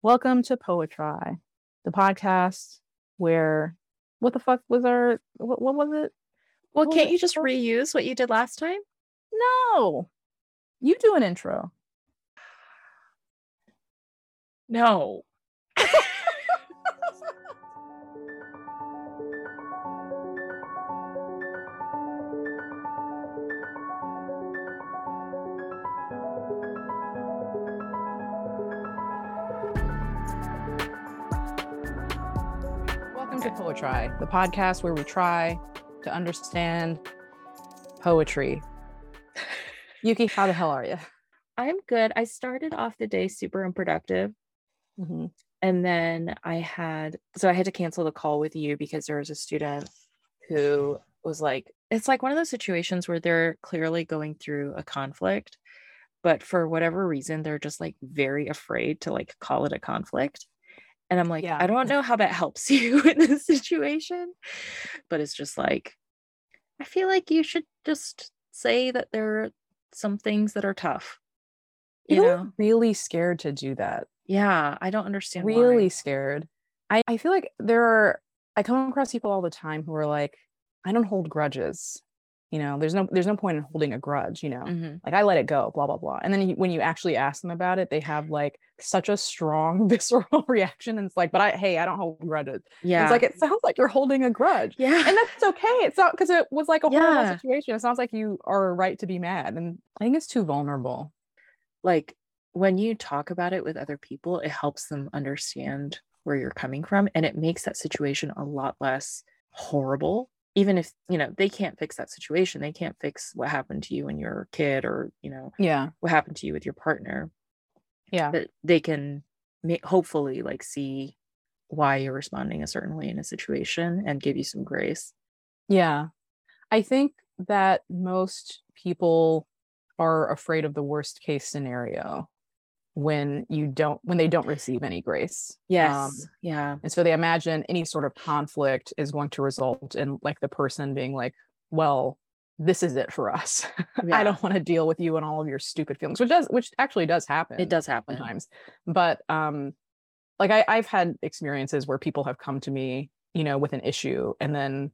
Welcome to Poetry, the podcast where what the fuck was our what, what was it? Well, What can't you it just reuse what you did last time? No. You do an intro. No. Welcome to Poetry, the podcast where we try to understand poetry. Yuki, how the hell are you? I'm good. I started off the day super unproductive. Mm-hmm. And then I had, so I had to cancel the call with you because there was a student who was like, it's like one of those situations where they're clearly going through a conflict, but for whatever reason, they're just like very afraid to like call it a conflict. And I'm like, Yeah. I don't know how that helps you in this situation, but it's just like, I feel like you should just say that there are some things that are tough. You People know? really scared to do that. Yeah, I don't understand. why. really scared. I, I feel like there are I come across people all the time who are like, I don't hold grudges. You know, there's no there's no point in holding a grudge, you know. Mhm. Like I let it go, blah blah blah. And then you, when you actually ask them about it, they have like such a strong visceral reaction and it's like, but I hey, I don't hold grudges. Yeah. It's like it sounds like you're holding a grudge. yeah. And that's okay. It's not because it was like a horrible situation. It sounds like you are right to be mad. And I think it's too vulnerable. like when you talk about it with other people, it helps them understand where you're coming from and it makes that situation a lot less horrible. Even if, you know, they can't fix that situation. They can't fix what happened to you when you were a kid or, you know, Yeah. what happened to you with your partner. Yeah. But they can make hopefully like see why you're responding a certain way in a situation and give you some grace. Yeah. I think that most people are afraid of the worst case scenario when you don't when they don't receive any grace. Yes. Um, yeah. and so they imagine any sort of conflict is going to result in like the person being like, well, this is it for us. Yeah. I don't want to deal with you and all of your stupid feelings, which does which actually does happen It does happen. sometimes. But um like I, I've had experiences where people have come to me, you know, with an issue and then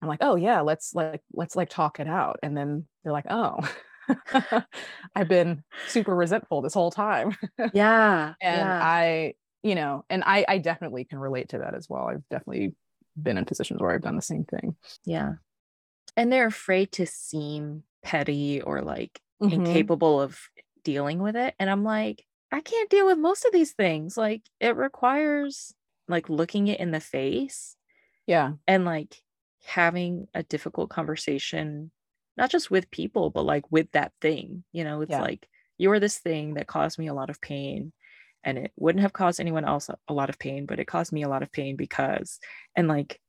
I'm like, oh yeah, let's like let's like talk it out. And then they're like, oh, I've been super resentful this whole time. Yeah. and yeah. I, you know, and I I definitely can relate to that as well. I've definitely been in positions where I've done the same thing. Yeah. And they're afraid to seem petty or like Mhm. incapable of dealing with it. And I'm like, I can't deal with most of these things. Like it requires like looking it in the face Yeah. and like having a difficult conversation, not just with people, but like with that thing. You know, it's Yeah. like you're this thing that caused me a lot of pain. And it wouldn't have caused anyone else a- lot of pain, but it caused me a lot of pain because, and like,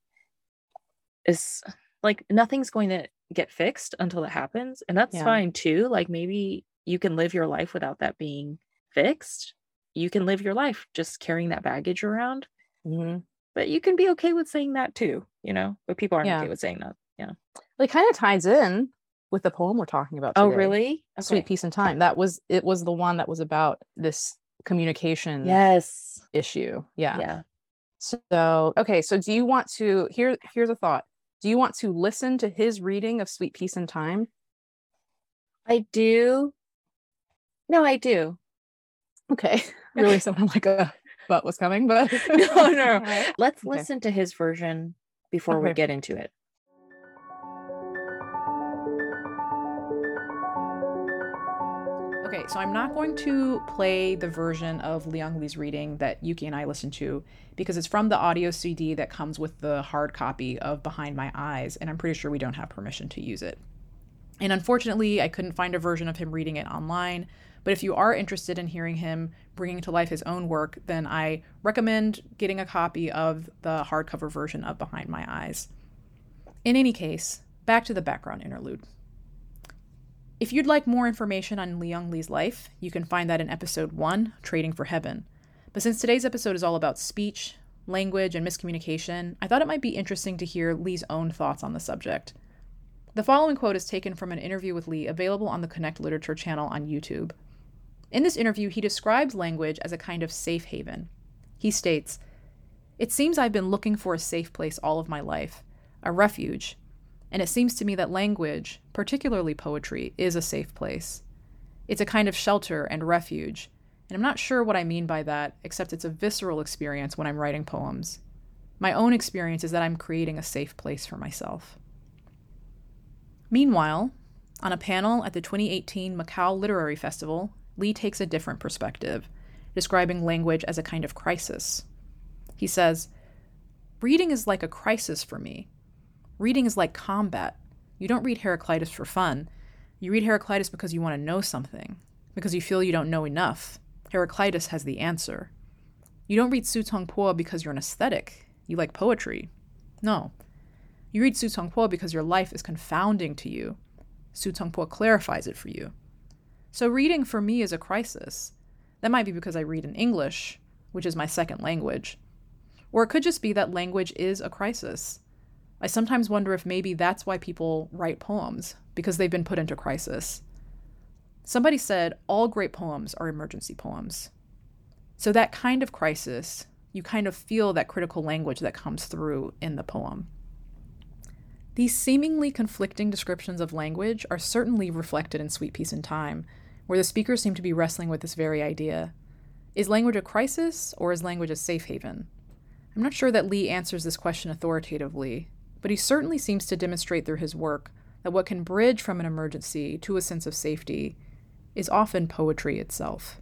it's like nothing's going to get fixed until it happens. And that's Yeah. fine too. Like maybe you can live your life without that being fixed. You can live your life just carrying that baggage around, Mhm. but you can be okay with saying that too, you know? But people aren't Yeah. okay with saying that. Yeah. It kind of ties in with the poem we're talking about. Oh, today. really? Sweet Okay. Peace in Time. That was it was the one that was about this communication Yes. issue. Yeah. Yeah. So okay, so do you want to here here's a thought. Do you want to listen to his reading of Sweet Peace in Time? I do. No, I do. Okay. really sounded like a butt was coming, but No, no. Right. Let's Okay. listen to his version before we get into it. Okay, so I'm not going to play the version of Li-Young Lee's reading that Yuki and I listened to because it's from the audio CD that comes with the hard copy of Behind My Eyes, and I'm pretty sure we don't have permission to use it. And unfortunately, I couldn't find a version of him reading it online. But if you are interested in hearing him bringing to life his own work, then I recommend getting a copy of the hardcover version of Behind My Eyes. In any case, back to the background interlude. If you'd like more information on Li-Young Lee's life, you can find that in episode 1, Trading for Heaven. But since today's episode is all about speech, language, and miscommunication, I thought it might be interesting to hear Lee's own thoughts on the subject. The following quote is taken from an interview with Lee available on the Connect Literature channel on YouTube. In this interview, he describes language as a kind of safe haven. He states, It seems I've been looking for a safe place all of my life, a refuge, and it seems to me that language, particularly poetry, is a safe place. It's a kind of shelter and refuge, and I'm not sure what I mean by that, except it's a visceral experience when I'm writing poems. My own experience is that I'm creating a safe place for myself. Meanwhile, on a panel at the 2018 Macau Literary Festival, Lee takes a different perspective, describing language as a kind of crisis. He says, Reading is like a crisis for me. Reading is like combat. You don't read Heraclitus for fun. You read Heraclitus because you want to know something, because you feel you don't know enough. Heraclitus has the answer. You don't read Su Dongpo because you're an aesthetic. You like poetry. No. You read Su Dongpo because your life is confounding to you. Su Dongpo clarifies it for you. So reading for me is a crisis. That might be because I read in English, which is my second language. Or it could just be that language is a crisis. I sometimes wonder if maybe that's why people write poems, because they've been put into crisis. Somebody said all great poems are emergency poems. So, that kind of crisis, you kind of feel that critical language that comes through in the poem. These seemingly conflicting descriptions of language are certainly reflected in Sweet Peace in Time, where the speakers seem to be wrestling with this very idea. Is language a crisis, or is language a safe haven? I'm not sure that Lee answers this question authoritatively, but he certainly seems to demonstrate through his work that what can bridge from an emergency to a sense of safety is often poetry itself.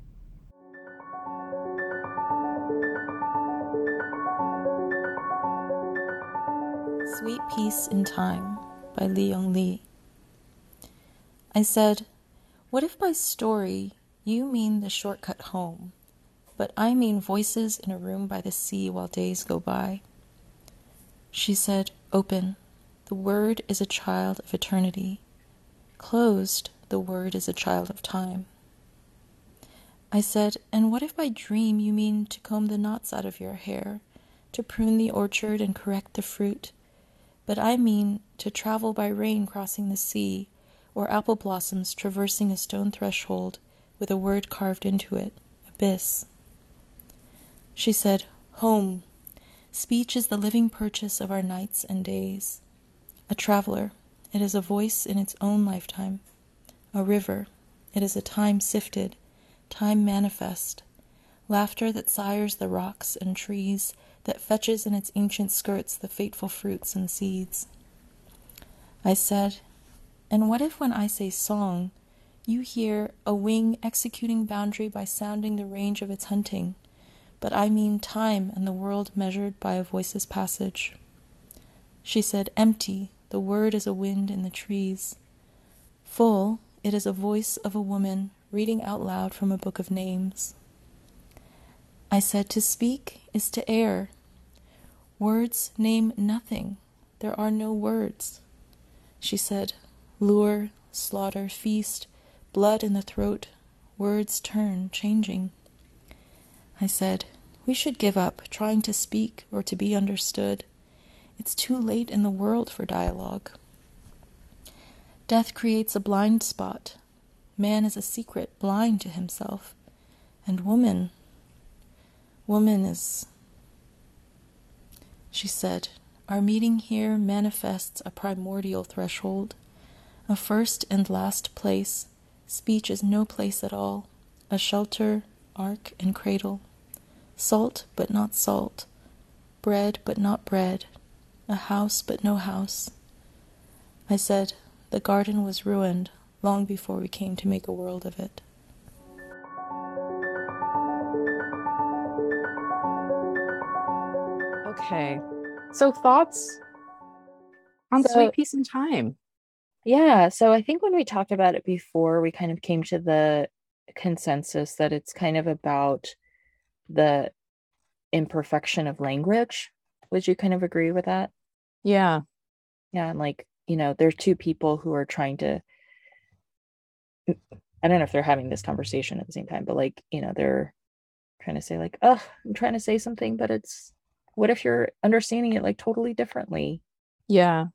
Sweet Peace in Time by Li Young Lee. I said, What if by story you mean the shortcut home, but I mean voices in a room by the sea while days go by? She said, Open. The word is a child of eternity. Closed, the word is a child of time. I said, And what if by dream you mean to comb the knots out of your hair, to prune the orchard and correct the fruit? But I mean to travel by rain crossing the sea, or apple blossoms traversing a stone threshold with a word carved into it abyss. She said, Home. Speech is the living purchase of our nights and days. A traveler, it is a voice in its own lifetime. A river, it is a time sifted, time manifest. Laughter that sires the rocks and trees, that fetches in its ancient skirts the fateful fruits and seeds. I said, And what if when I say song, you hear a wing executing boundary by sounding the range of its hunting? But I mean time and the world measured by a voice's passage. She said, Empty, the word is a wind in the trees. Full, it is a voice of a woman reading out loud from a book of names. I said, To speak is to err. Words name nothing. There are no words. She said, Lure, slaughter, feast, blood in the throat, words turn, changing. I said, We should give up trying to speak or to be understood. It's too late in the world for dialogue. Death creates a blind spot. Man is a secret, blind to himself. And woman, woman is. She said, Our meeting here manifests a primordial threshold, a first and last place. Speech is no place at all, a shelter, ark, and cradle salt but not salt, bread but not bread, a house but no house. I said, The garden was ruined long before we came to make a world of it. Okay. So thoughts on So- Sweet Peace in Time? Yeah, so I think when we talked about it before, we kind of came to the consensus that it's kind of about the imperfection of language. Would you kind of agree with that? Yeah. Yeah, and like, you know, there's two people who are trying to I don't know if they're having this conversation at the same time, but like, you know, they're trying to say like, "Oh, I'm trying to say something, but it's what if you're understanding it like totally differently?" Yeah.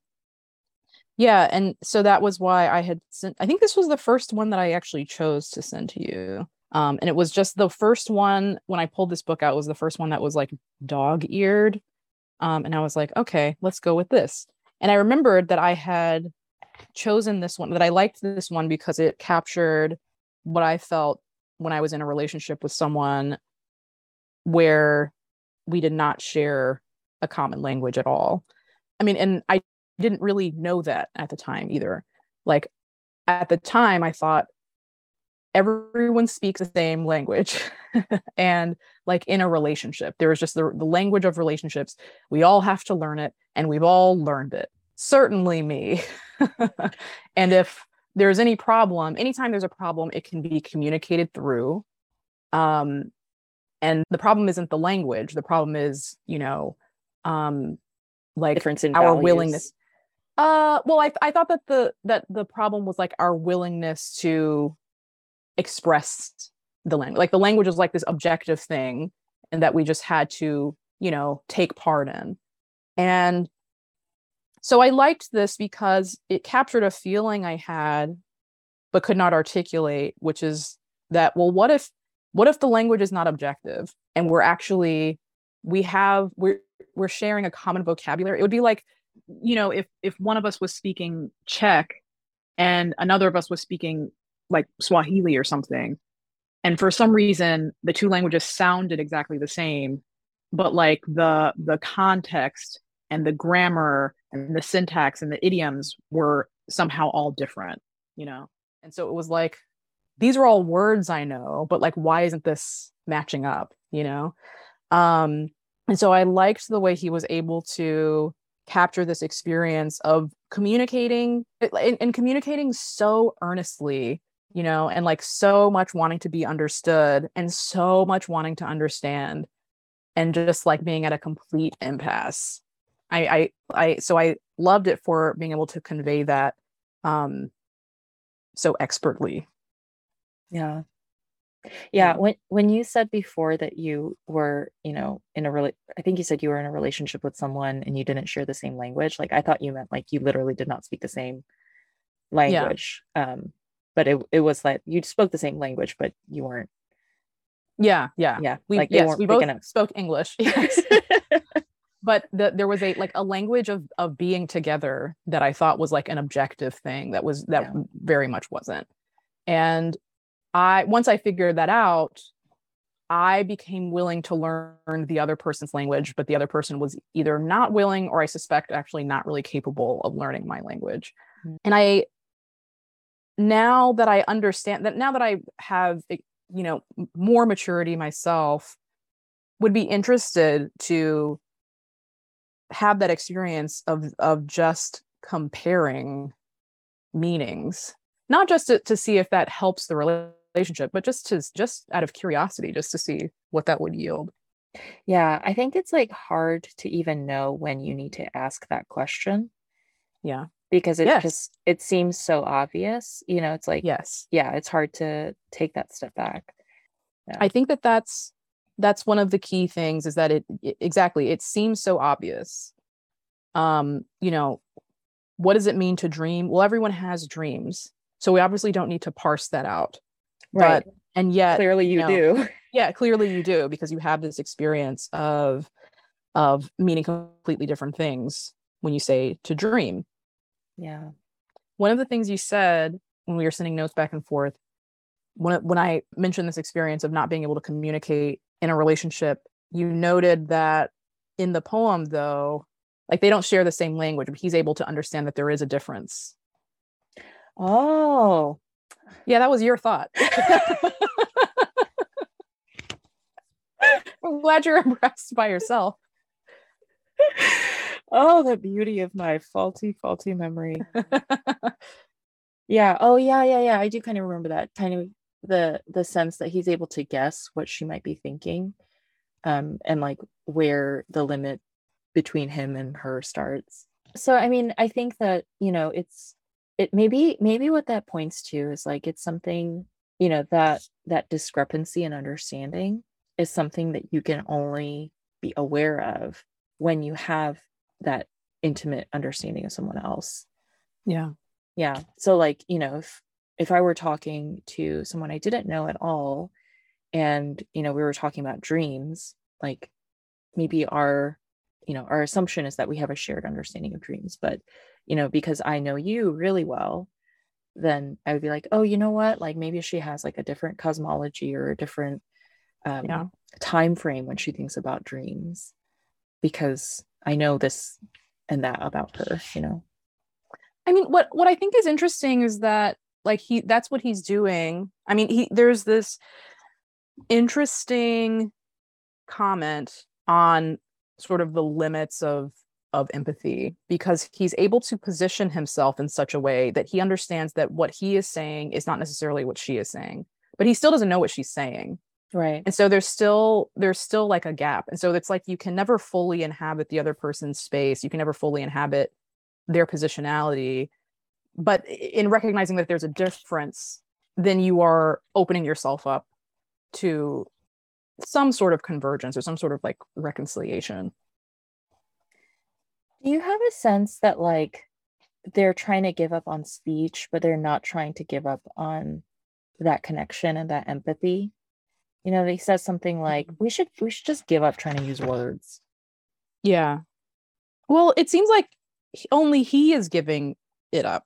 Yeah. And so that was why I had sent, I think this was the first one that I actually chose to send to you. Um, and it was just the first one when I pulled this book out was the first one that was like dog eared. Um, and I was like, okay, let's go with this. And I remembered that I had chosen this one, that I liked this one because it captured what I felt when I was in a relationship with someone where we did not share a common language at all. I mean, and I didn't really know that at the time either. Like at the time, I thought everyone speaks the same language. and like in a relationship, there is just the, the language of relationships. We all have to learn it, and we've all learned it. Certainly me. and if there's any problem, anytime there's a problem, it can be communicated through. Um, and the problem isn't the language. The problem is, you know, um, like Difference in our values. willingness. Uh, well, I I thought that the that the problem was like our willingness to express the language. Like the language is like this objective thing, and that we just had to, you know, take part in. And so I liked this because it captured a feeling I had, but could not articulate, which is that, well, what if, what if the language is not objective and we're actually, we have, we're, we're sharing a common vocabulary. It would be like, you know, if, if one of us was speaking Czech and another of us was speaking like Swahili or something, and for some reason the two languages sounded exactly the same, but like the, the context and the grammar and the syntax and the idioms were somehow all different, you know? And so it was like, these are all words I know, but like, why isn't this matching up, you know? Um, and so I liked the way he was able to capture this experience of communicating and, and communicating so earnestly, you know, and like so much wanting to be understood and so much wanting to understand and just like being at a complete impasse I, I, I, so I loved it for being able to convey that um, so expertly. Yeah. Yeah, when when you said before that you were, you know, in a really I think you said you were in a relationship with someone and you didn't share the same language. Like I thought you meant like you literally did not speak the same language. Um but it it was like you spoke the same language but you weren't Yeah, yeah, yeah, We like yes, we both up. spoke English. Yes, but the, there was a like a language of of being together that I thought was like an objective thing that was that Yeah. very much wasn't. And I once I figured that out, I became willing to learn the other person's language, but the other person was either not willing or I suspect actually not really capable of learning my language. Mm. And I now that I understand that now that I have eh, you know more maturity myself would be interested to have that experience of of just comparing meanings. Not just to, to see if that helps the relationship but just to just out of curiosity just to see what that would yield. Yeah, I think it's like hard to even know when you need to ask that question. Yeah because it Yes. just it seems so obvious. You know, it's like yes yeah, it's hard to take that step back. i think that that's that's one of the key things is that it exactly it seems so obvious um you know what does it mean to dream well everyone has dreams so we obviously don't need to parse that out Right. but and yet Clearly you know, do. yeah clearly you do because you have this experience of of meaning completely different things when you say to dream Yeah. one of the things you said when we were sending notes back and forth when when I mentioned this experience of not being able to communicate in a relationship, you noted that in the poem though, like they don't share the same language, but he's able to understand that there is a difference. Oh. Yeah, that was your thought. I'm glad you're impressed by yourself. Oh, the beauty of my faulty, faulty memory. Yeah. Oh, yeah, yeah, yeah. I do kind of remember that. Kind of the the sense that he's able to guess what she might be thinking, um, and like where the limit between him and her starts. So, I mean, I think that you know, it's it maybe maybe what that points to is like it's something you know that that discrepancy in understanding is something that you can only be aware of when you have that intimate understanding of someone else Yeah. yeah so like you know if if i were talking to someone i didn't know at all and you know we were talking about dreams like maybe our you know our assumption is that we have a shared understanding of dreams but you know because i know you really well then i would be like oh you know what like maybe she has like a different cosmology or a different um, Yeah. time frame when she thinks about dreams because i know this and that about her you know I mean, what what I think is interesting is that like he that's what he's doing. I mean, he there's this interesting comment on sort of the limits of of empathy because he's able to position himself in such a way that he understands that what he is saying is not necessarily what she is saying but he still doesn't know what she's saying right. And so there's still there's still like a gap. And so it's like you can never fully inhabit the other person's space. You can never fully inhabit their positionality. But in recognizing that there's a difference then you are opening yourself up to some sort of convergence or some sort of like reconciliation. Do you have a sense that like they're trying to give up on speech, but they're not trying to give up on that connection and that empathy? You know, they said something like, mm-hmm. "We should we should just give up trying to use words." yeah. Well it seems like only he is giving it up.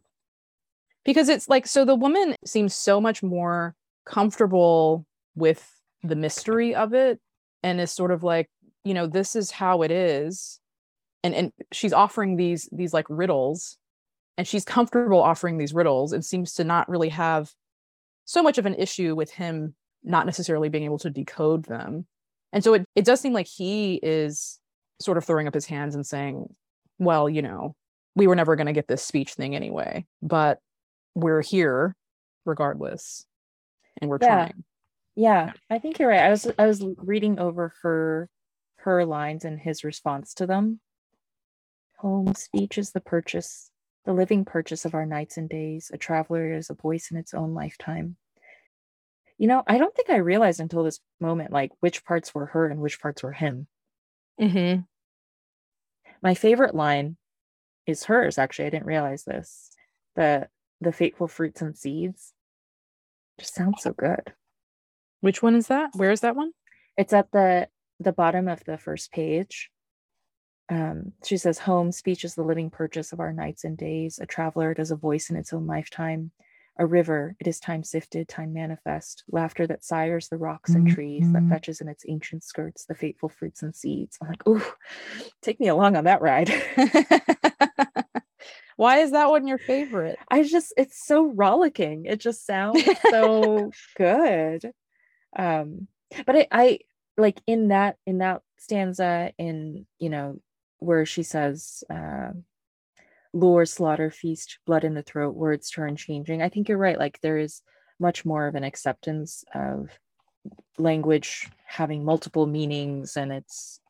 Because it's like so the woman seems so much more comfortable with the mystery of it and is sort of like you know this is how it is. And and she's offering these these like riddles and she's comfortable offering these riddles. And seems to not really have so much of an issue with him not necessarily being able to decode them and so it, it does seem like he is sort of throwing up his hands and saying well you know we were never going to get this speech thing anyway but we're here regardless and we're Yeah. trying Yeah, I think you're right. I was I was reading over her her lines and his response to them. Home speech is the purchase, the living purchase of our nights and days. A traveler is a voice in its own lifetime. You know, I don't think I realized until this moment like which parts were her and which parts were him. mm-hmm. My favorite line is hers actually. I didn't realize this. The the fateful fruits and seeds just sounds so good. which one is that where is that one It's at the the bottom of the first page. Um, she says, "Home speech is the living purchase of our nights and days. A traveler it is a voice in its own lifetime. A river it is time sifted, time manifest. Laughter that sires the rocks and trees, that fetches in its ancient skirts the fateful fruits and seeds." I'm like, "Ooh, take me along on that ride." why is that one your favorite I just it's so rollicking. It just sounds so good. Um but I, I like in that in that stanza in you know where she says uh lure slaughter feast blood in the throat words turn changing. I think you're right like there is much more of an acceptance of language having multiple meanings and it's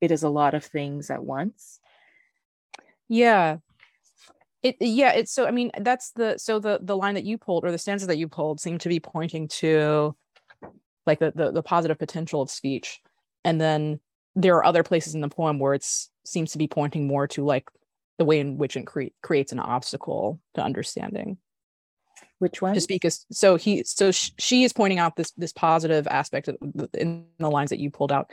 it is a lot of things at once. Yeah. It yeah it's so i mean that's the so the the line that you pulled or the stanza that you pulled seem to be pointing to like the the, the positive potential of speech. And then there are other places in the poem where it's seems to be pointing more to like the way in which it cre- creates an obstacle to understanding. Which one? To speak as so he so sh- she is pointing out this this positive aspect of the, in the lines that you pulled out.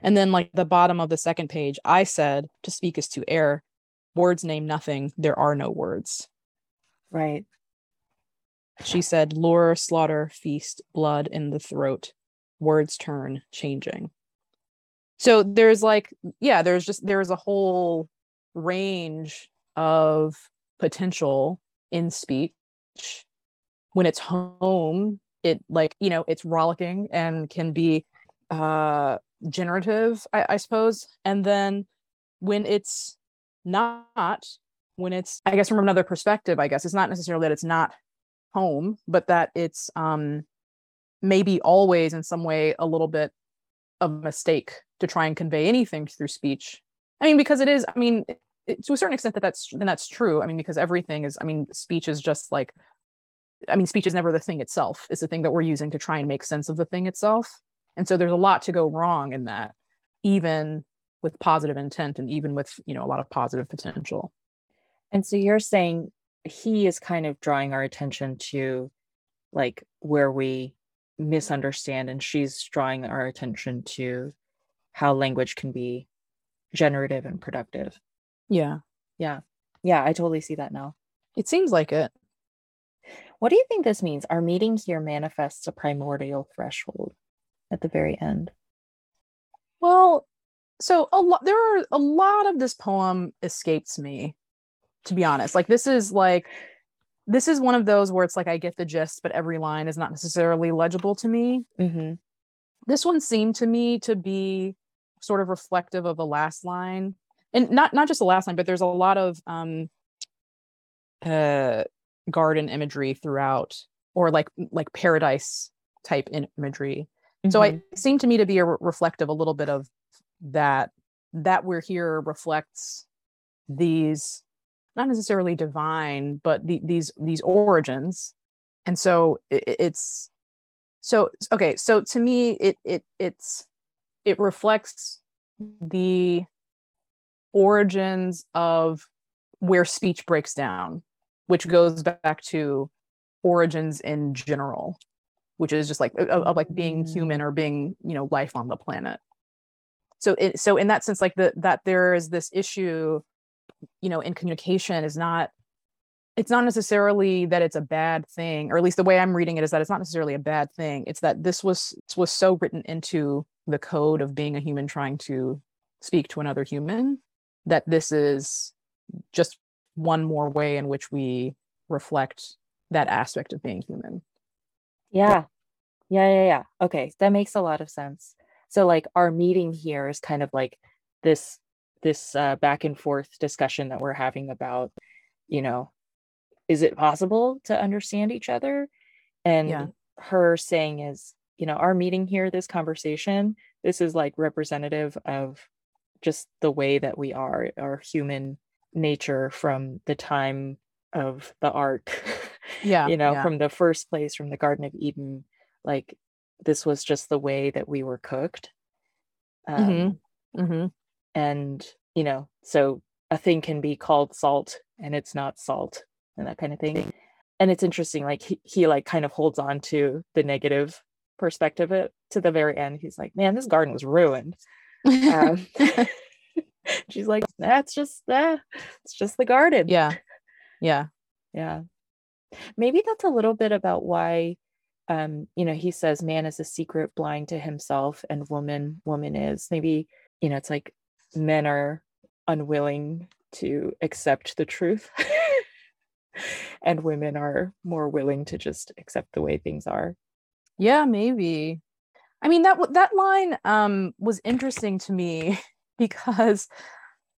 And then like the bottom of the second page i said to speak is to err. Words name nothing. There are no words. Right. She said lure slaughter feast blood in the throat. Words turn changing. So there's like yeah there's just there's a whole range of potential in speech. When it's home it like you know it's rollicking and can be uh generative I, I suppose. And then when it's not when it's i guess from another perspective i guess it's not necessarily that it's not home but that it's um maybe always in some way a little bit of a mistake to try and convey anything through speech. I mean because it is i mean to a certain extent that that's then that's true. I mean because everything is i mean speech is just like i mean speech is never the thing itself. It's the thing that we're using to try and make sense of the thing itself. And so there's a lot to go wrong in that even with positive intent and even with you know a lot of positive potential. And so you're saying he is kind of drawing our attention to like where we misunderstand and she's drawing our attention to how language can be generative and productive Yeah. yeah yeah i totally see that now It seems like it. what do you think this means our meeting here manifests a primordial threshold at the very end Well, so a lot there are a lot of this poem escapes me, to be honest. Like this is like this is one of those where it's like I get the gist, but every line is not necessarily legible to me. mm-hmm. This one seemed to me to be sort of reflective of the last line. And not not just the last line, but there's a lot of um uh garden imagery throughout or like like paradise type imagery so Mm-hmm. it seemed to me to be a re- reflective a little bit of that that we're here reflects these not necessarily divine but the, these these origins and so i i- it's so okay so to me it it it's it reflects the origins of where speech breaks down which goes back to origins in general which is just like of, of like being mm-hmm. human or being you know life on the planet. So it so in that sense like the that there is this issue you know in communication is not it's not necessarily that it's a bad thing or at least the way i'm reading it is that it's not necessarily a bad thing. It's that this was was so written into the code of being a human trying to speak to another human that this is just one more way in which we reflect that aspect of being human Yeah. Yeah, yeah, yeah. Okay, that makes a lot of sense. So like our meeting here is kind of like this this uh, back and forth discussion that we're having about, you know, is it possible to understand each other? And Yeah. her saying is, you know, our meeting here, this conversation, this is like representative of just the way that we are, our human nature from the time of the ark. yeah you know, yeah. from the first place, from the Garden of Eden, like this was just the way that we were cooked. Um, Mhm. hmm And, you know, so a thing can be called salt and it's not salt and that kind of thing. And it's interesting, like he, he like kind of holds on to the negative perspective it to the very end. He's like, man, this garden was ruined. Um, she's like, that's just that. It's just the garden. yeah yeah Yeah. Maybe that's a little bit about why um, you know, he says man is a secret blind to himself and woman woman is. Maybe, you know, it's like men are unwilling to accept the truth. and women are more willing to just accept the way things are. Yeah, maybe. I mean that that line um was interesting to me because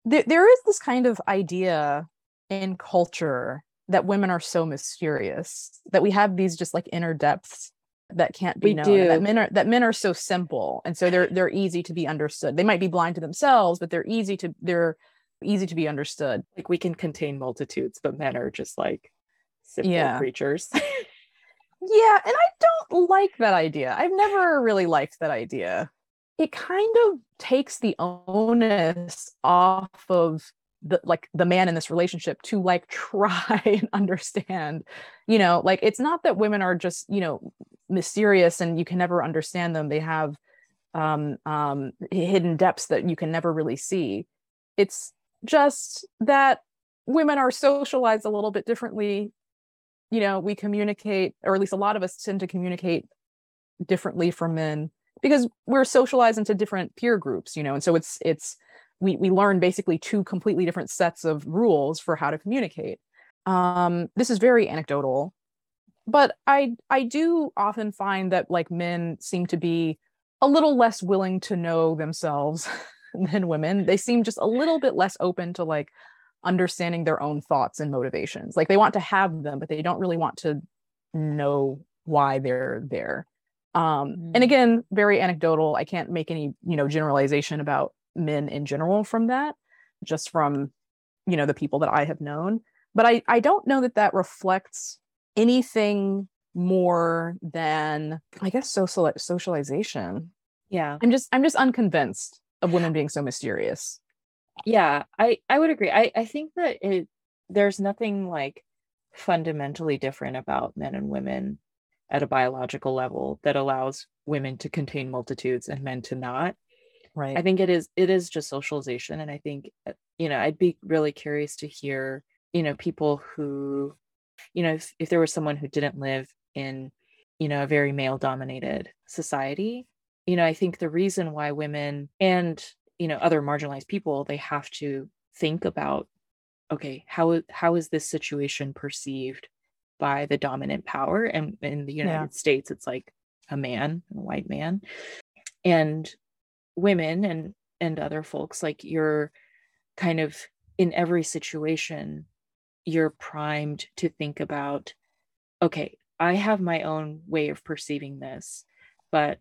there there is this kind of idea in culture that women are so mysterious that we have these just like inner depths that can't be We known do. that men are that men are so simple and so they're they're easy to be understood. They might be blind to themselves, but they're easy to they're easy to be understood. Like we can contain multitudes, but men are just like simple Yeah. creatures. Yeah, and I don't like that idea. I've never really liked that idea. It kind of takes the onus off of the like the man in this relationship to like try and understand. You know, like it's not that women are just, you know, mysterious and you can never understand them. They have um um hidden depths that you can never really see. It's just that women are socialized a little bit differently you know we communicate or at least a lot of us tend to communicate differently from men because we're socialized into different peer groups you know and so it's it's we we learn basically two completely different sets of rules for how to communicate. Um this is very anecdotal but i i do often find that like men seem to be a little less willing to know themselves than women. They seem just a little bit less open to like understanding their own thoughts and motivations. Like they want to have them, but they don't really want to know why they're there. Um, Mm. And again, very anecdotal. I can't make any, you know, generalization about men in general from that, just from, you know, the people that I have known. But I, I don't know that that reflects anything more than, I guess, social socialization. yeah. I'm just, I'm just unconvinced of women being so mysterious. Yeah i i would agree. I i think that it there's nothing like fundamentally different about men and women at a biological level that allows women to contain multitudes and men to not. Right. i think it is it is just socialization and i think uh, you know i'd be really curious to hear you know people who you know if, if there was someone who didn't live in you know a very male dominated society you know i think the reason why women and you know other marginalized people they have to think about okay how how is this situation perceived by the dominant power and in the united yeah. states it's like a man a white man and women and and other folks like you're kind of in every situation you're primed to think about okay i have my own way of perceiving this but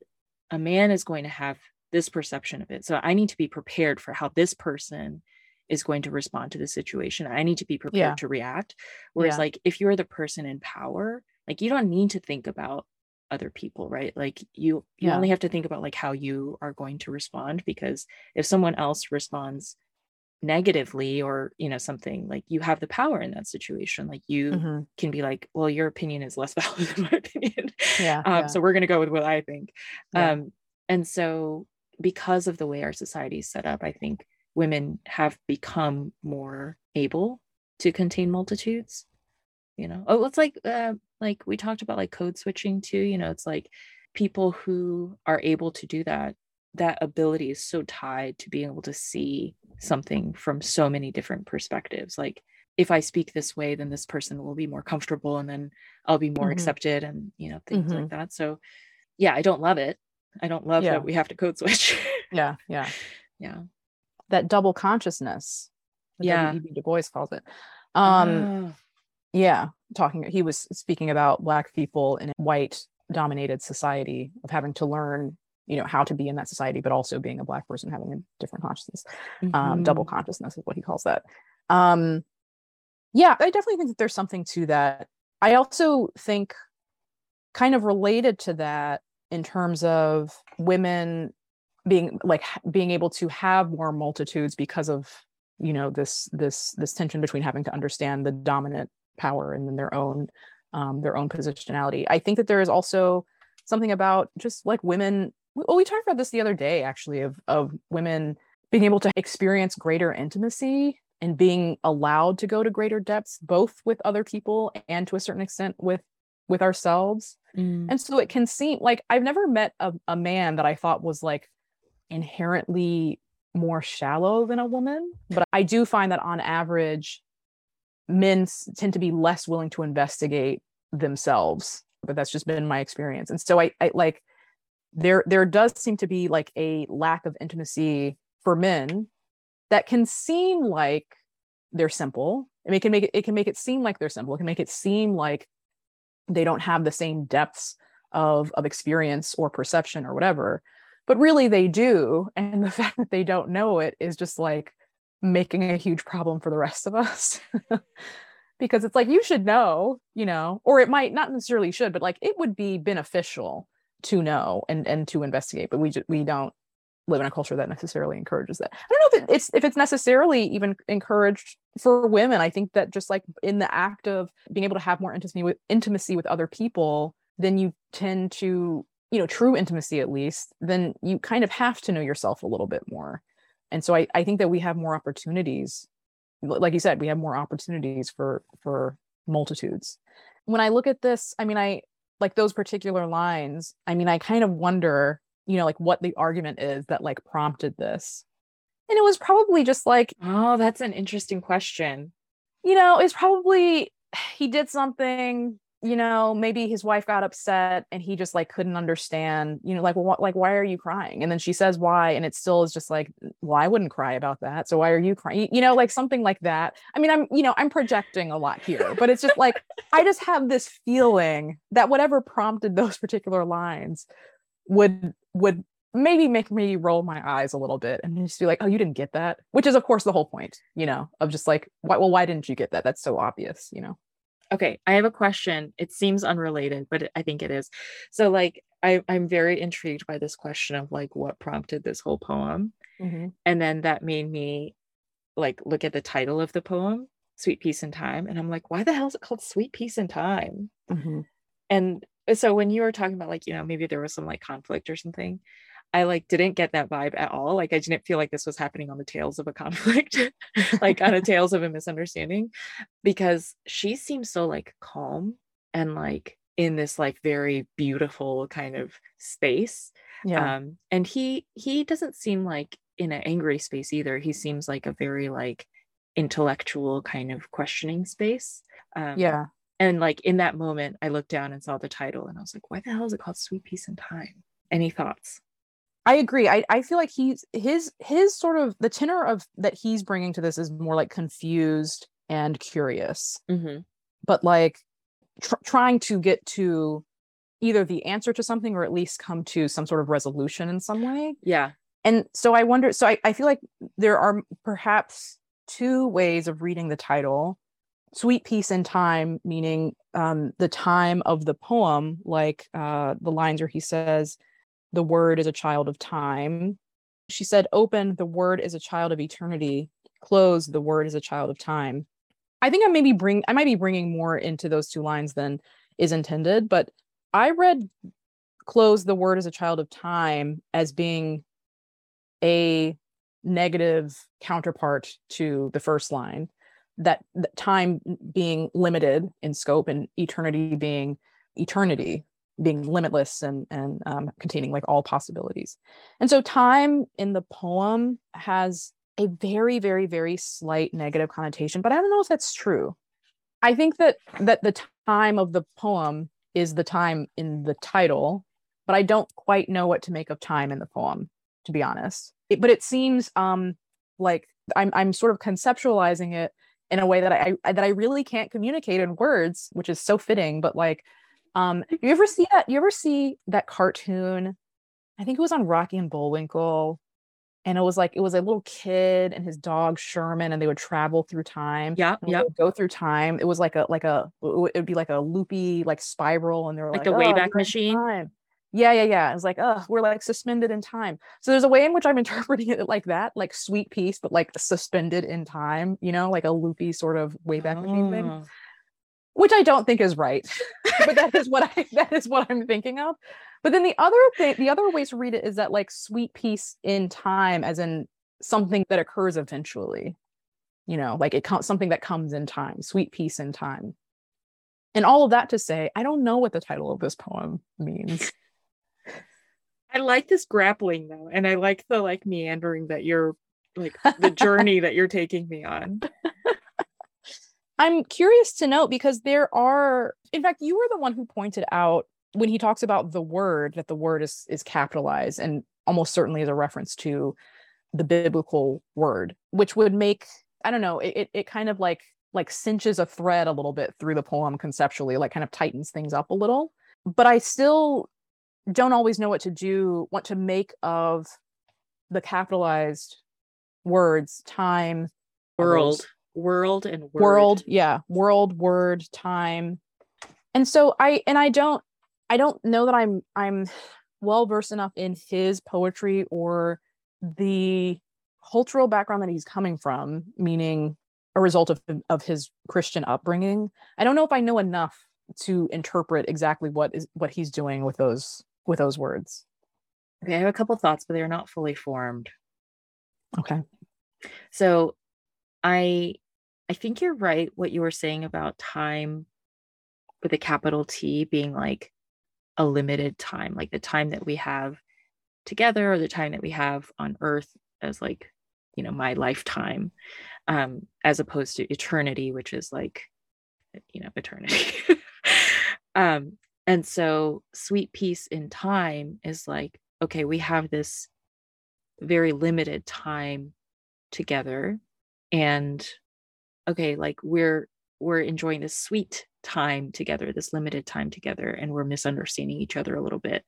a man is going to have this perception of it. So i need to be prepared for how this person is going to respond to the situation. I need to be prepared yeah. to react. Whereas yeah. like if you're the person in power like you don't need to think about other people right? Like you you yeah. only have to think about like how you are going to respond because if someone else responds negatively or you know something like you have the power in that situation. Like you mm-hmm. can be like well your opinion is less valid than my opinion. Yeah, um, so we're going to go with what i think. Um and so because of the way our society is set up i think women have become more able to contain multitudes you know oh it's like uh, like we talked about like code switching too you know it's like people who are able to do that that ability is so tied to being able to see something from so many different perspectives like if i speak this way then this person will be more comfortable and then i'll be more mm-hmm. accepted and you know things mm-hmm. like that so yeah i don't love it i don't love yeah. that we have to code switch. Yeah yeah. Yeah. That double consciousness yeah. Du bois calls it. Um uh. yeah talking he was speaking about black people in a white dominated society of having to learn you know how to be in that society but also being a black person having a different consciousness. Mm-hmm. um, double consciousness is what he calls that. Um, yeah i definitely think that there's something to that. I also think kind of related to that in terms of women being like being able to have more multitudes because of you know this this this tension between having to understand the dominant power and then their own um, their own positionality. I think that there is also something about just like women well we talked about this the other day actually of of women being able to experience greater intimacy and being allowed to go to greater depths both with other people and to a certain extent with with ourselves. Mm. and so it can seem like i've never met a, a man that i thought was like inherently more shallow than a woman but i do find that on average men tend to be less willing to investigate themselves but that's just been my experience. And so i, I like there there does seem to be like a lack of intimacy for men that can seem like they're simple. I mean, it can make it, it can make it seem like they're simple. It can make it seem like they don't have the same depths of of experience or perception or whatever. But really they do and the fact that they don't know it is just like making a huge problem for the rest of us. Because it's like you should know you know or it might not necessarily should but like it would be beneficial to know and and to investigate but we just we don't live in a culture that necessarily encourages that. I don't know if it's if it's necessarily even encouraged for women i think that just like in the act of being able to have more intimacy with intimacy with other people then you tend to you know true intimacy at least then you kind of have to know yourself a little bit more. And so i i think that we have more opportunities like you said we have more opportunities for for multitudes. When i look at this i mean i like those particular lines i mean i kind of wonder you know like what the argument is that like prompted this. And it was probably just like oh that's an interesting question. you know it's probably he did something you know maybe his wife got upset and he just like couldn't understand you know like well what, like why are you crying? And then she says why and it still is just like well i wouldn't cry about that so why are you crying? You know like something like that. I mean i'm you know i'm projecting a lot here but it's just like i just have this feeling that whatever prompted those particular lines would would maybe make me roll my eyes a little bit and just be like oh you didn't get that which is of course the whole point you know of just like why, well why didn't you get that? That's so obvious you know? Okay i have a question. It seems unrelated but i think it is. So like I, i'm very intrigued by this question of like what prompted this whole poem mm-hmm. and then that made me like look at the title of the poem sweet peace in time and i'm like why the hell is it called sweet peace in time? Mm-hmm. and so when you were talking about like you know maybe there was some like conflict or something i like didn't get that vibe at all like i didn't feel like this was happening on the tails of a conflict like on the tails of a misunderstanding because she seems so like calm and like in this like very beautiful kind of space Yeah. um and he he doesn't seem like in an angry space either he seems like a very like intellectual kind of questioning space um yeah. And like in that moment i looked down and saw the title and i was like why the hell is it called sweet peace in time any thoughts I agree. I, I feel like he's his his sort of the tenor of that he's bringing to this is more like confused and curious, mm-hmm. but like tr- trying to get to either the answer to something or at least come to some sort of resolution in some way. yeah And so I wonder. So I, I feel like there are perhaps two ways of reading the title. Sweet peace in time, meaning um, the time of the poem, like uh, the lines where he says, the word is a child of time. She said, open, the word is a child of eternity. Close, the word is a child of time. I think I maybe bring I might be bringing more into those two lines than is intended, but I read close, the word is a child of time as being a negative counterpart to the first line that, that time being limited in scope and eternity being eternity being limitless and and um, containing like all possibilities. And so time in the poem has a very very very slight negative connotation but i don't know if that's true. I think that that the time of the poem is the time in the title but i don't quite know what to make of time in the poem to be honest. It, but it seems um like i'm i'm sort of conceptualizing it in a way that I, I that i really can't communicate in words which is so fitting but like um, you ever see that? You ever see that cartoon? I think it was on Rocky and Bullwinkle, and it was like it was a little kid and his dog Sherman, and they would travel through time. yeah yeah go through time. It was like a like a it would be like a loopy like spiral, and they were like like, the "Oh, wayback machine time." Yeah, yeah, yeah. It's like, oh, we're like suspended in time. So there's a way in which I'm interpreting it like that, like sweet peace, but like suspended in time. You know, like a loopy sort of wayback machine thing Oh. which I don't think is right. but that is what I that is what I'm thinking of. But then the other thing, the other ways to read it is that like sweet peace in time, as in something that occurs eventually. You know, like it comes something that comes in time, sweet peace in time. And all of that to say, I don't know what the title of this poem means. I like this grappling though, and I like the like meandering that you're like the journey that you're taking me on. I'm curious to know because there are, in fact, you were the one who pointed out when he talks about the word that the word is is capitalized and almost certainly is a reference to the biblical word, which would make I don't know, it, it kind of like like cinches a thread a little bit through the poem conceptually, like kind of tightens things up a little. But I still don't always know what to do, what to make of the capitalized words, time, World, world, and word. world yeah world word time. And so i and i don't i don't know that i'm i'm well versed enough in his poetry or the cultural background that he's coming from meaning a result of of his christian upbringing. I don't know if i know enough to interpret exactly what is what he's doing with those with those words Okay, I have a couple thoughts, but they're not fully formed. okay So I I think you're right what you were saying about time with a capital T being like a limited time, like the time that we have together or the time that we have on earth as like, you know, my lifetime, um, as opposed to eternity, which is like, you know, eternity. um, and so sweet peace in time is like, okay, we have this very limited time together and okay like we're we're enjoying this sweet time together this limited time together and we're misunderstanding each other a little bit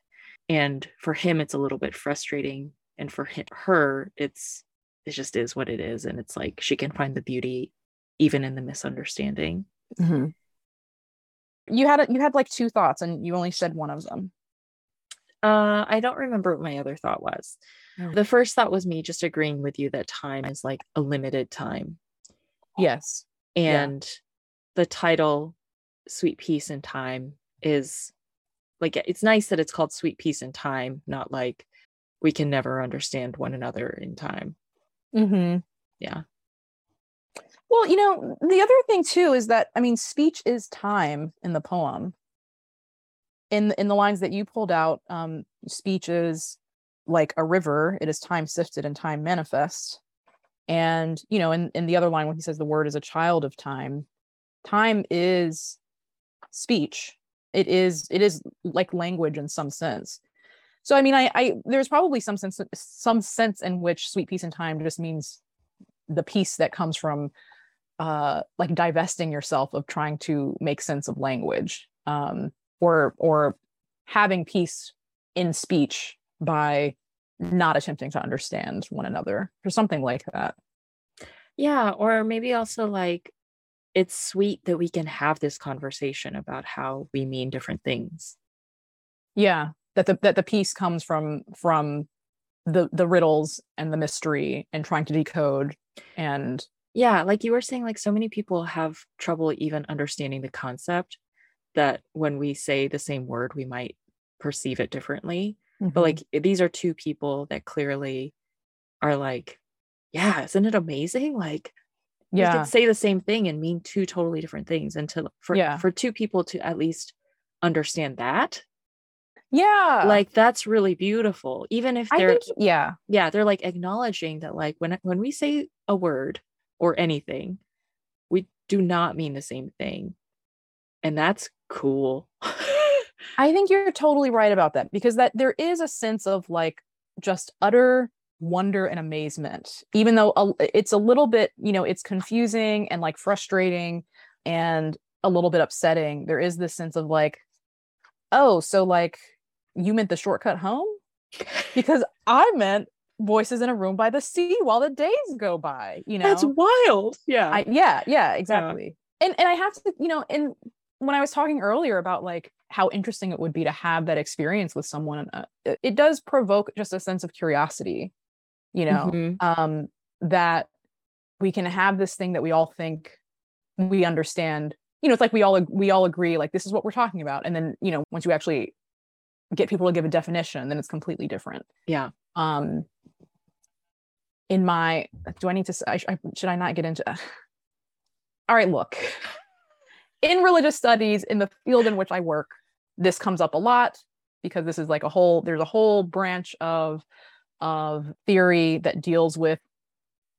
and for him it's a little bit frustrating and for her it's it just is what it is and it's like she can find the beauty even in the misunderstanding Mhm. You had you had like two thoughts and you only said one of them uh i don't remember what my other thought was Oh. the first thought was me just agreeing with you that time is like a limited time yes Yeah. and the title sweet peace in time is like it's nice that it's called sweet peace in time not like we can never understand one another in time Mm-hmm. yeah Well, you know, the other thing too is that I mean, speech is time in the poem. In in the lines that you pulled out, um, speech is like a river. It is time sifted and time manifest. And you know, in in the other line when he says the word is a child of time, time is speech. It is it is like language in some sense. So I mean, I I there's probably some sense some sense in which sweet peace and time just means the peace that comes from uh like divesting yourself of trying to make sense of language um or or having peace in speech by not attempting to understand one another or something like that. Yeah or maybe also like it's sweet that we can have this conversation about how we mean different things. Yeah that the that the peace comes from from the the riddles and the mystery and trying to decode and yeah like you were saying like so many people have trouble even understanding the concept that when we say the same word we might perceive it differently but mm-hmm. like these are two people that clearly are like yeah isn't it amazing? Like we yeah. could say the same thing and mean two totally different things. And to for Yeah. for two people to at least understand that yeah. like that's really beautiful even if they're think yeah. Yeah they're like acknowledging that like when when we say a word or anything we do not mean the same thing. And that's cool. I think you're totally right about that because that there is a sense of like just utter wonder and amazement even though a- it's a little bit you know it's confusing and like frustrating and a little bit upsetting. There is this sense of like oh so like you meant the shortcut home? Because i meant voices in a room by the sea while the days go by you know that's wild yeah I, yeah, yeah, exactly. And and I have to, you know, and when I was talking earlier about like how interesting it would be to have that experience with someone, uh, it, does provoke just a sense of curiosity, you know, Mhm. um, that we can have this thing that we all think we understand. You know, it's like we all we all agree like this is what we're talking about, and then you know once you actually get people to give a definition, then it's completely different yeah um in my do i need to I, I- should i not get into all right look. In religious studies in the field in which i work this comes up a lot because this is like a whole there's a whole branch of of theory that deals with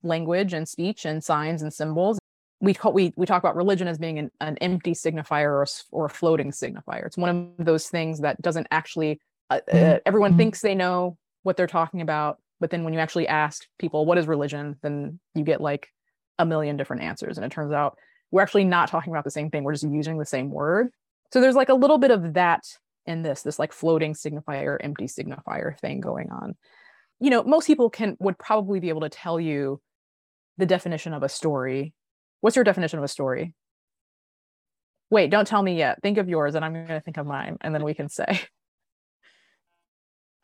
language and speech and signs and symbols. We call we we talk about religion as being an, an empty signifier or, or a floating signifier. It's one of those things that doesn't actually uh, uh, everyone thinks they know what they're talking about but then when you actually ask people what is religion? then you get like a million different answers. And it turns out we're actually not talking about the same thing. We're just using the same word. So there's like a little bit of that in this this like floating signifier empty signifier thing going on. You know most people can would probably be able to tell you the definition of a story. What's your definition of a story? Wait don't tell me yet. Think of yours and i'm going to think of mine and then we can say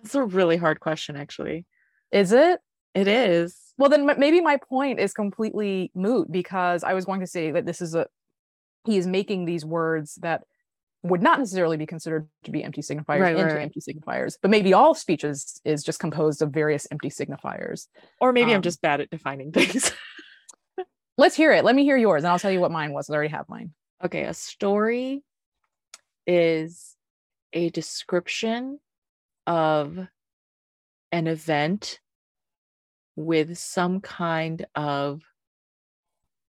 That's a really hard question, actually. is it It is. well then maybe my point is completely moot because i was going to say that this is a he is making these words that would not necessarily be considered to be empty signifiers Right, into right. empty signifiers but maybe all speech is, is just composed of various empty signifiers Or maybe I'm Um, just bad at defining things. let's hear it let me hear yours and i'll tell you what mine was i already have mine okay, a story is a description of an event with some kind of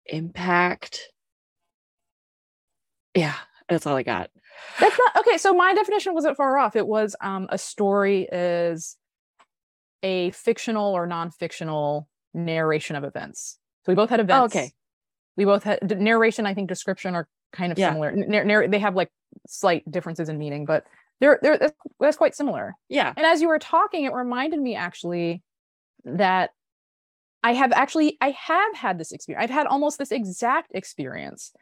impact. Yeah, that's all I got. That's not okay. So my definition wasn't far off. It was um, a story is a fictional or non-fictional narration of events. So we both had events. Oh, okay. We both had narration. I think description are kind of Yeah. similar. N- narr- they have like slight differences in meaning, but they're they're that's, that's quite similar. Yeah. And as you were talking, it reminded me actually that I have actually I have had this experience. I've had almost this exact experience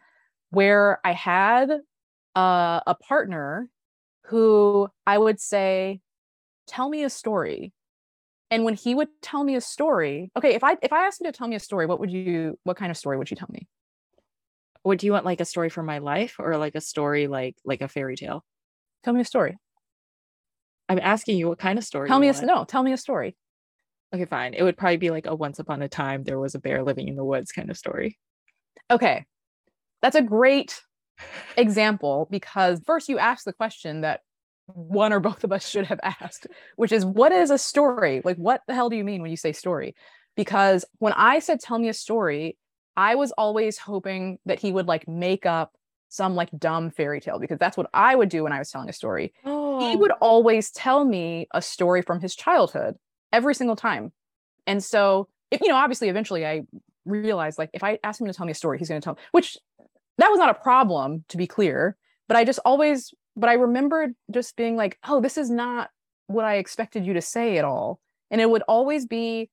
where I had uh, a partner who I would say, "Tell me a story," and when he would tell me a story, okay, if I if I asked you to tell me a story, what would you? What kind of story would you tell me? Would you want like a story from my life or like a story like like a fairy tale? Tell me a story. I'm asking you what kind of story. Tell me a no. Tell me a story. Okay, fine. It would probably be like a once upon a time there was a bear living in the woods kind of story. Okay, that's a great example because first you ask the question that one or both of us should have asked, which is what is a story? Like, what the hell do you mean when you say story? Because when I said tell me a story, I was always hoping that he would like make up some like dumb fairy tale because that's what I would do when I was telling a story. Oh, He would always tell me a story from his childhood every single time. And so, if you know, obviously eventually I realized like if I ask him to tell me a story, he's going to tell me, which that was not a problem to be clear, but I just always but I remembered just being like, "Oh, this is not what I expected you to say at all." And it would always be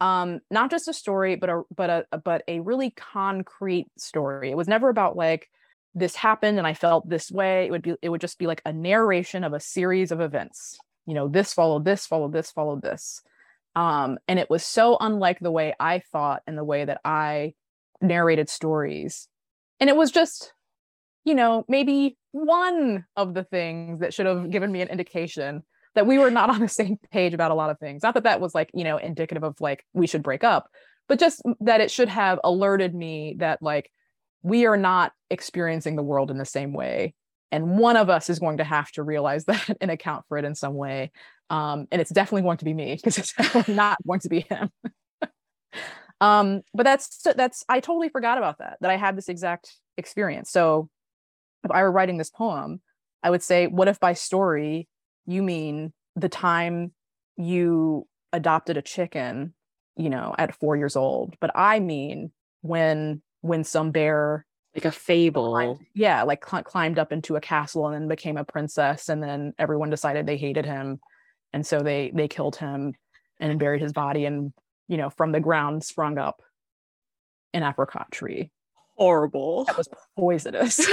um not just a story but a but a but a really concrete story. It was never about like this happened and I felt this way. It would be it would just be like a narration of a series of events. You know, this followed this, followed this, followed this. Um, and it was so unlike the way I thought and the way that I narrated stories. And it was just, you know, maybe one of the things that should have given me an indication that we were not on the same page about a lot of things. Not that that was like, you know, indicative of like we should break up, but just that it should have alerted me that like we are not experiencing the world in the same way. And one of us is going to have to realize that and account for it in some way. Um, and it's definitely going to be me because it's not going to be him. Um, but that's that's i totally forgot about that that i had this exact experience. So if i were writing this poem i would say what if by story you mean the time you adopted a chicken you know at four years old but i mean when when some bear like a fable. climbed, yeah like cl- climbed up into a castle and then became a princess and then everyone decided they hated him and so they they killed him and buried his body and you know from the ground sprung up an apricot tree Horrible. that was poisonous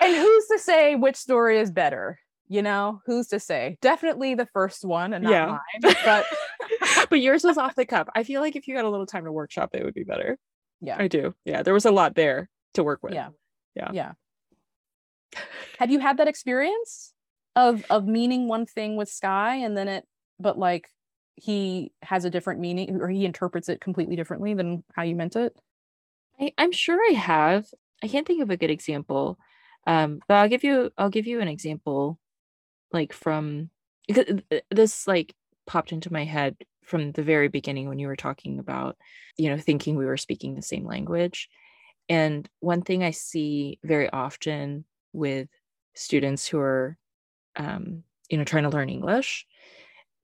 and who's to say which story is better you know who's to say definitely the first one and not Yeah. mine but but yours was off the cuff. I feel like if you got a little time to workshop, it would be better. yeah I do. Yeah, there was a lot there to work with. yeah Yeah. yeah have you had that experience of of meaning one thing with sky and then it but like he has a different meaning or he interprets it completely differently than how you meant it I, I'm sure I have. I can't think of a good example. Um, but I'll give you I'll give you an example like from this like popped into my head from the very beginning when you were talking about, you know, thinking we were speaking the same language. And one thing I see very often with students who are um, you know, trying to learn English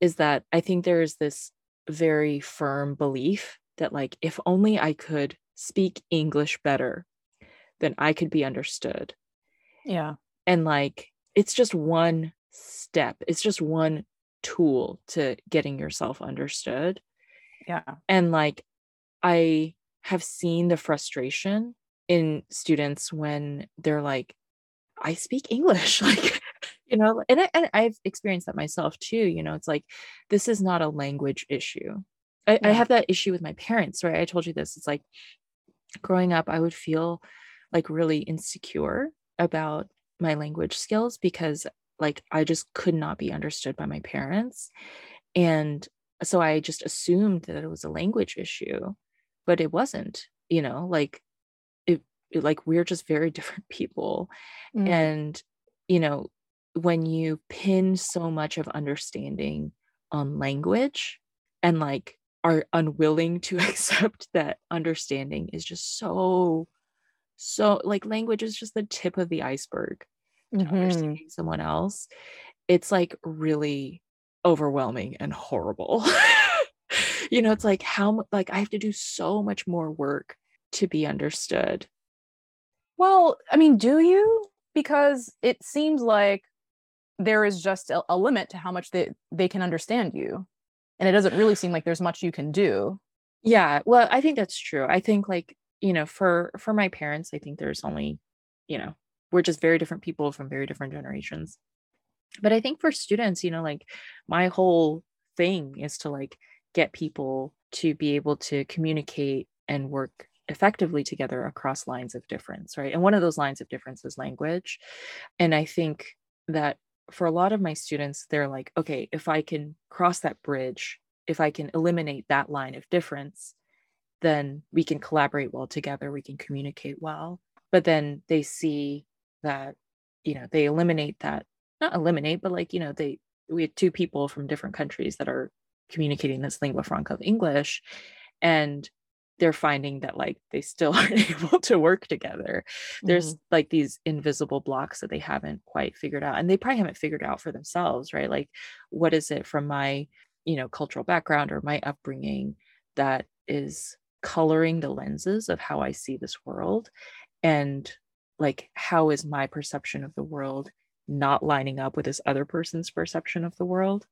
is that I think there is this very firm belief that like if only I could speak English better, then I could be understood. yeah And like it's just one step, it's just one tool to getting yourself understood. yeah And like I have seen the frustration in students when they're like, I speak English. Like, you know, and, I, and I've experienced that myself too. You know, it's like, this is not a language issue. I, I have that issue with my parents, right? I told you this. It's like growing up, I would feel like really insecure about my language skills because like I just could not be understood by my parents. And so I just assumed that it was a language issue, but it wasn't, you know, like it, it like we're just very different people. Mm. And, you know, when you pin so much of understanding on language and like are unwilling to accept that understanding is just so, so like language is just the tip of the iceberg to Mhm. understanding someone else, it's like really overwhelming and horrible. you know, it's like how like I have to do so much more work to be understood. well i mean do you because it seems like there is just a, a limit to how much they, they can understand you and it doesn't really seem like there's much you can do Yeah, well, I think that's true. I think like, you know, for for my parents, I think there's only, you know, we're just very different people from very different generations. But I think for students, you know, like my whole thing is to like get people to be able to communicate and work effectively together across lines of difference, right? And one of those lines of difference is language. And I think that for a lot of my students, they're like, okay, if I can cross that bridge, if I can eliminate that line of difference, then we can collaborate well together, we can communicate well. But then they see that, you know, they eliminate that, not eliminate, but like, you know, they, we had two people from different countries that are communicating this lingua franca of English. And they're finding that like they still aren't able to work together. There's Mhm. like these invisible blocks that they haven't quite figured out. And they probably haven't figured out for themselves, right? Like, what is it from my, you know, cultural background or my upbringing that is coloring the lenses of how I see this world? And like, how is my perception of the world not lining up with this other person's perception of the world?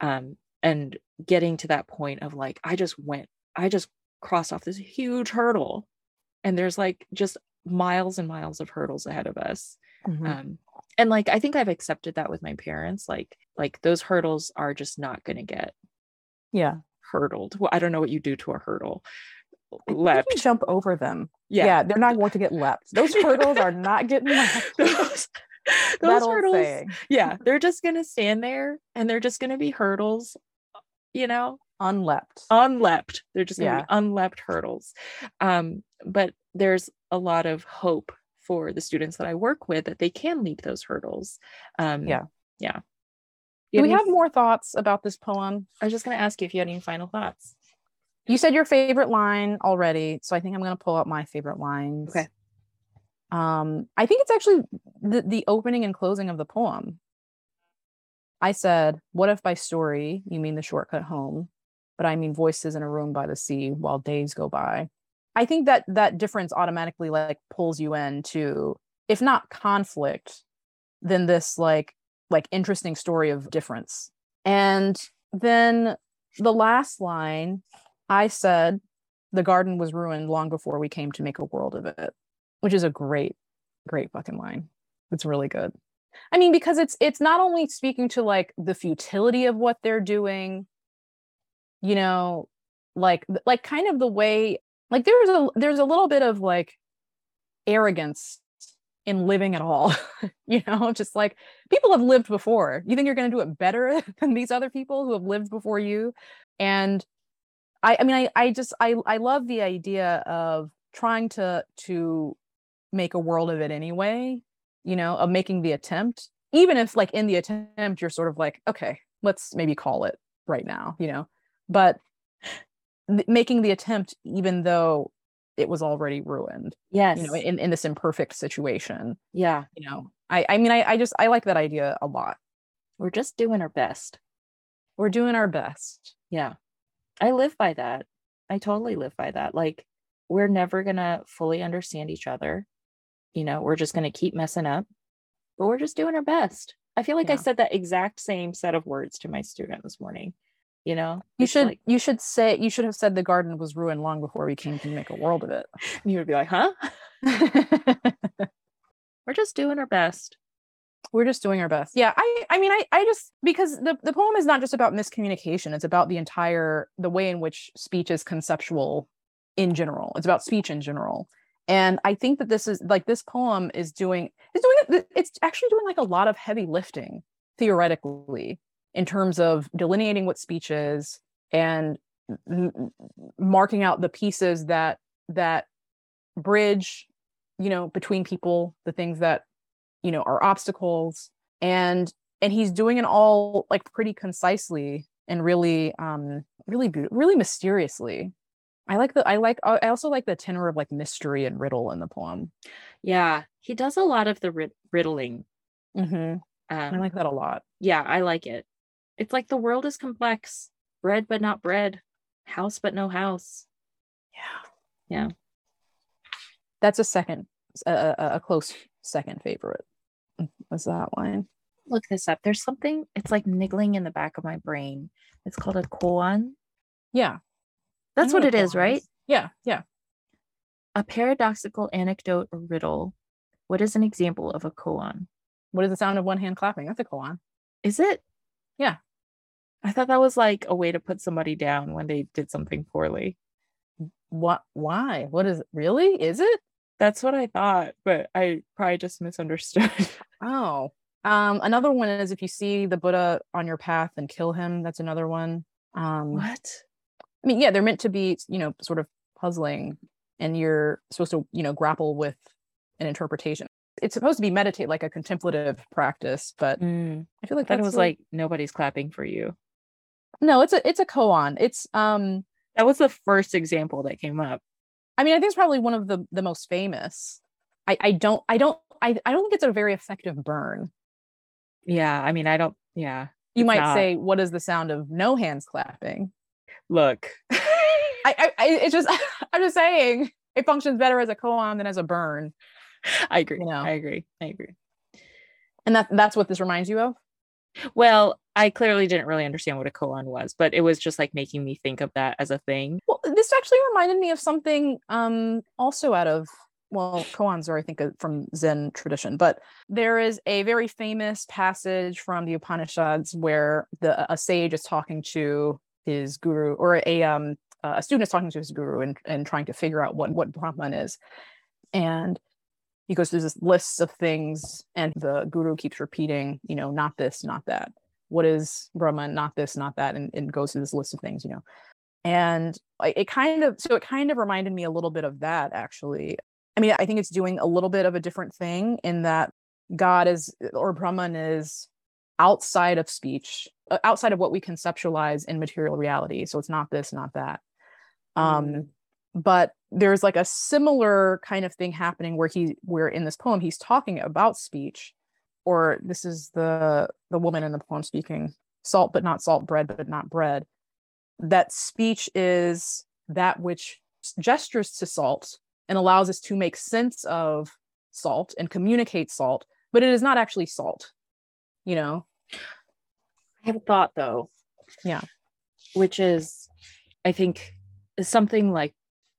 Um, and getting to that point of like, I just went, I just crossed off this huge hurdle and there's like just miles and miles of hurdles ahead of us Mhm. um and like i think i've accepted that with my parents like like those hurdles are just not going to get yeah. hurdled well i don't know what you do to a hurdle I think you leapt jump over them. yeah, Yeah. they're not going to get leapt. Those hurdles are not getting leapt. those, those hurdles saying. yeah they're just going to stand there and they're just going to be hurdles you know Unleapt. unleapt. They're just gonna Yeah. be unleapt hurdles. Um, but there's a lot of hope for the students that I work with that they can leap those hurdles. Um, Yeah. yeah. Do we have more thoughts about this poem? I was just gonna ask you if you had any final thoughts. You said your favorite line already, so I think I'm going to pull out my favorite lines. Okay. Um, I think it's actually the the opening and closing of the poem. I said, "What if by story you mean the shortcut home, but I mean voices in a room by the sea while days go by." I think that that difference automatically like pulls you in to, if not conflict, then this like like interesting story of difference. And then the last line I said the garden was ruined long before we came to make a world of it, which is a great, great fucking line. It's really good. I mean, because it's it's not only speaking to like the futility of what they're doing, you know, like like kind of the way like there's a there's a little bit of like arrogance in living at all, you know, just like people have lived before. You think you're going to do it better than these other people who have lived before you? And I, I mean, I, I just, I, I love the idea of trying to, to make a world of it anyway, you know, of making the attempt, even if like in the attempt, you're sort of like, okay, let's maybe call it right now, you know, but th- making the attempt, even though it was already ruined, Yes. you know, in, in this imperfect situation, yeah. you know, I, I mean, I, I just, I like that idea a lot. We're just doing our best. We're doing our best. Yeah. I live by that. I totally live by that. Like, we're never going to fully understand each other. You know, we're just going to keep messing up, but we're just doing our best. I feel like I said that exact same set of words to my student this morning. You know, You should, like- you should say, you should have said the garden was ruined long before we came to make a world of it. you would be like, huh? We're just doing our best. We're just doing our best. Yeah i i mean i i just because the, the poem is not just about miscommunication it's about the entire the way in which speech is conceptual in general. It's about speech in general. And i think that this is like this poem is doing it's doing it's actually doing like a lot of heavy lifting theoretically in terms of delineating what speech is and m- marking out the pieces that that bridge you know between people the things that you know are obstacles and and he's doing it all like pretty concisely and really um really really mysteriously i like the i like i also like the tenor of like mystery and riddle in the poem Yeah. He does a lot of the rid- riddling. mm-hmm. Um, i like that a lot yeah, I like it. It's like the world is complex. Bread, but not bread. House, but no house. yeah Yeah. that's a second a, a, a close second favorite was that one. Look this up. There's something, it's like niggling in the back of my brain. It's called a koan. yeah That's know what it is, right? yeah yeah A paradoxical anecdote or riddle. What is an example of a koan? what is the sound of one hand clapping that's a koan Is it? Yeah. I thought that was like a way to put somebody down when they did something poorly. what why what is it? really is it That's what I thought, but I probably just misunderstood. oh Um, another one is if you see the Buddha on your path and kill him. That's another one. Um, What? I mean, yeah, they're meant to be, you know, sort of puzzling, and you're supposed to, you know, grapple with an interpretation. It's supposed to be meditate like a contemplative practice, but Mm, I feel like that was a- like nobody's clapping for you. no, it's a it's a koan. It's um, That was the first example that came up. I mean, I think it's probably one of the the most famous. I I don't I don't I I don't think it's a very effective burn. Yeah, I mean, I don't. Yeah, You might not. say, what is the sound of no hands clapping? look. I, I, I it's just I'm just saying it functions better as a koan than as a burn, I agree. you know. I agree. I agree. and that that's what this reminds you of. Well, I clearly didn't really understand what a koan was, but it was just like making me think of that as a thing. Well, this actually reminded me of something um also out of well, koans are I think from Zen tradition, but there is a very famous passage from the Upanishads where the a sage is talking to his guru or a um a student is talking to his guru and, and trying to figure out what what Brahman is. And he goes through this list of things and the guru keeps repeating, you know, not this, not that. What is Brahman? Not this, not that, and, and goes through this list of things, you know. And it kind of so it kind of reminded me a little bit of that actually. I mean, I think it's doing a little bit of a different thing in that God is or Brahman is outside of speech, uh, outside of what we conceptualize in material reality. So it's not this, not that. Um, Mm. But there's like a similar kind of thing happening where he where in this poem he's talking about speech, or this is the the woman in the poem speaking salt but not salt, bread but not bread. That speech is that which gestures to salt and allows us to make sense of salt and communicate salt, but it is not actually salt. You know, I have a thought though. Yeah. Which is, I think, something like,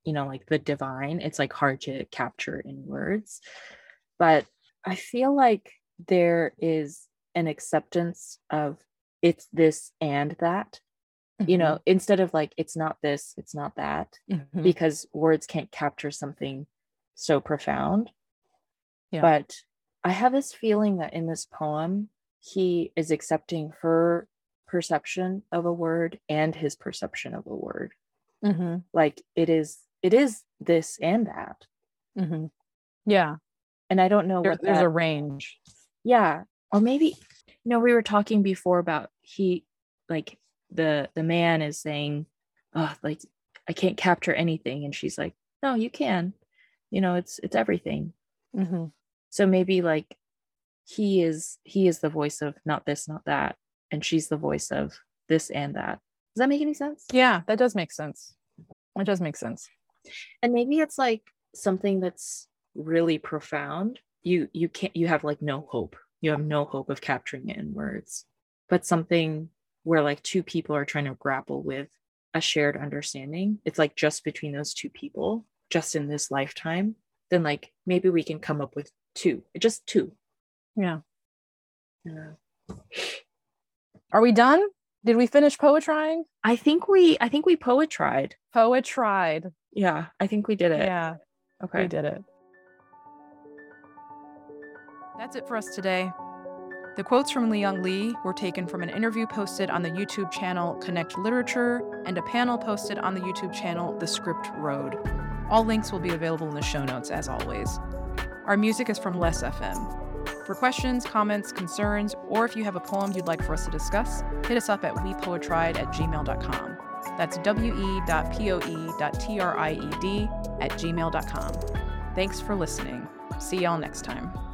you know, like the divine. It's like hard to capture in words. But I feel like there is an acceptance of it's this and that, you know, instead of like it's not this, it's not that, Mhm. because words can't capture something so profound. Yeah. But I have this feeling that in this poem, he is accepting her perception of a word and his perception of a word. Mhm. Like it is, it is this and that. Mhm. yeah, And I don't know there- what there's that, a range. yeah. Or maybe, you know, we were talking before about he, like the the man is saying, oh, like I can't capture anything, and she's like, no, you can. You know, it's it's everything. Mhm. so maybe like he is he is the voice of not this not that and she's the voice of this and that does that make any sense Yeah, that does make sense. It does make sense. And maybe it's like something that's really profound you you can't you have like no hope you have no hope of capturing it in words but something where like two people are trying to grapple with a shared understanding it's like just between those two people just in this lifetime then like maybe we can come up with two just two Yeah. yeah. Are we done? Did we finish poetrying? I think we I think we poet tried. Poet tried. Yeah, I think we did it. Yeah, Okay. we did it. That's it for us today. The quotes from Li-Young Lee were taken from an interview posted on the YouTube channel Connect Literature and a panel posted on the YouTube channel The Script Road. All links will be available in the show notes, as always. Our music is from Less FM. For questions, comments, concerns, or if you have a poem you'd like for us to discuss, hit us up at wepoetried at gmail.com. That's we.poe.tried at gmail.com. Thanks for listening. See y'all next time.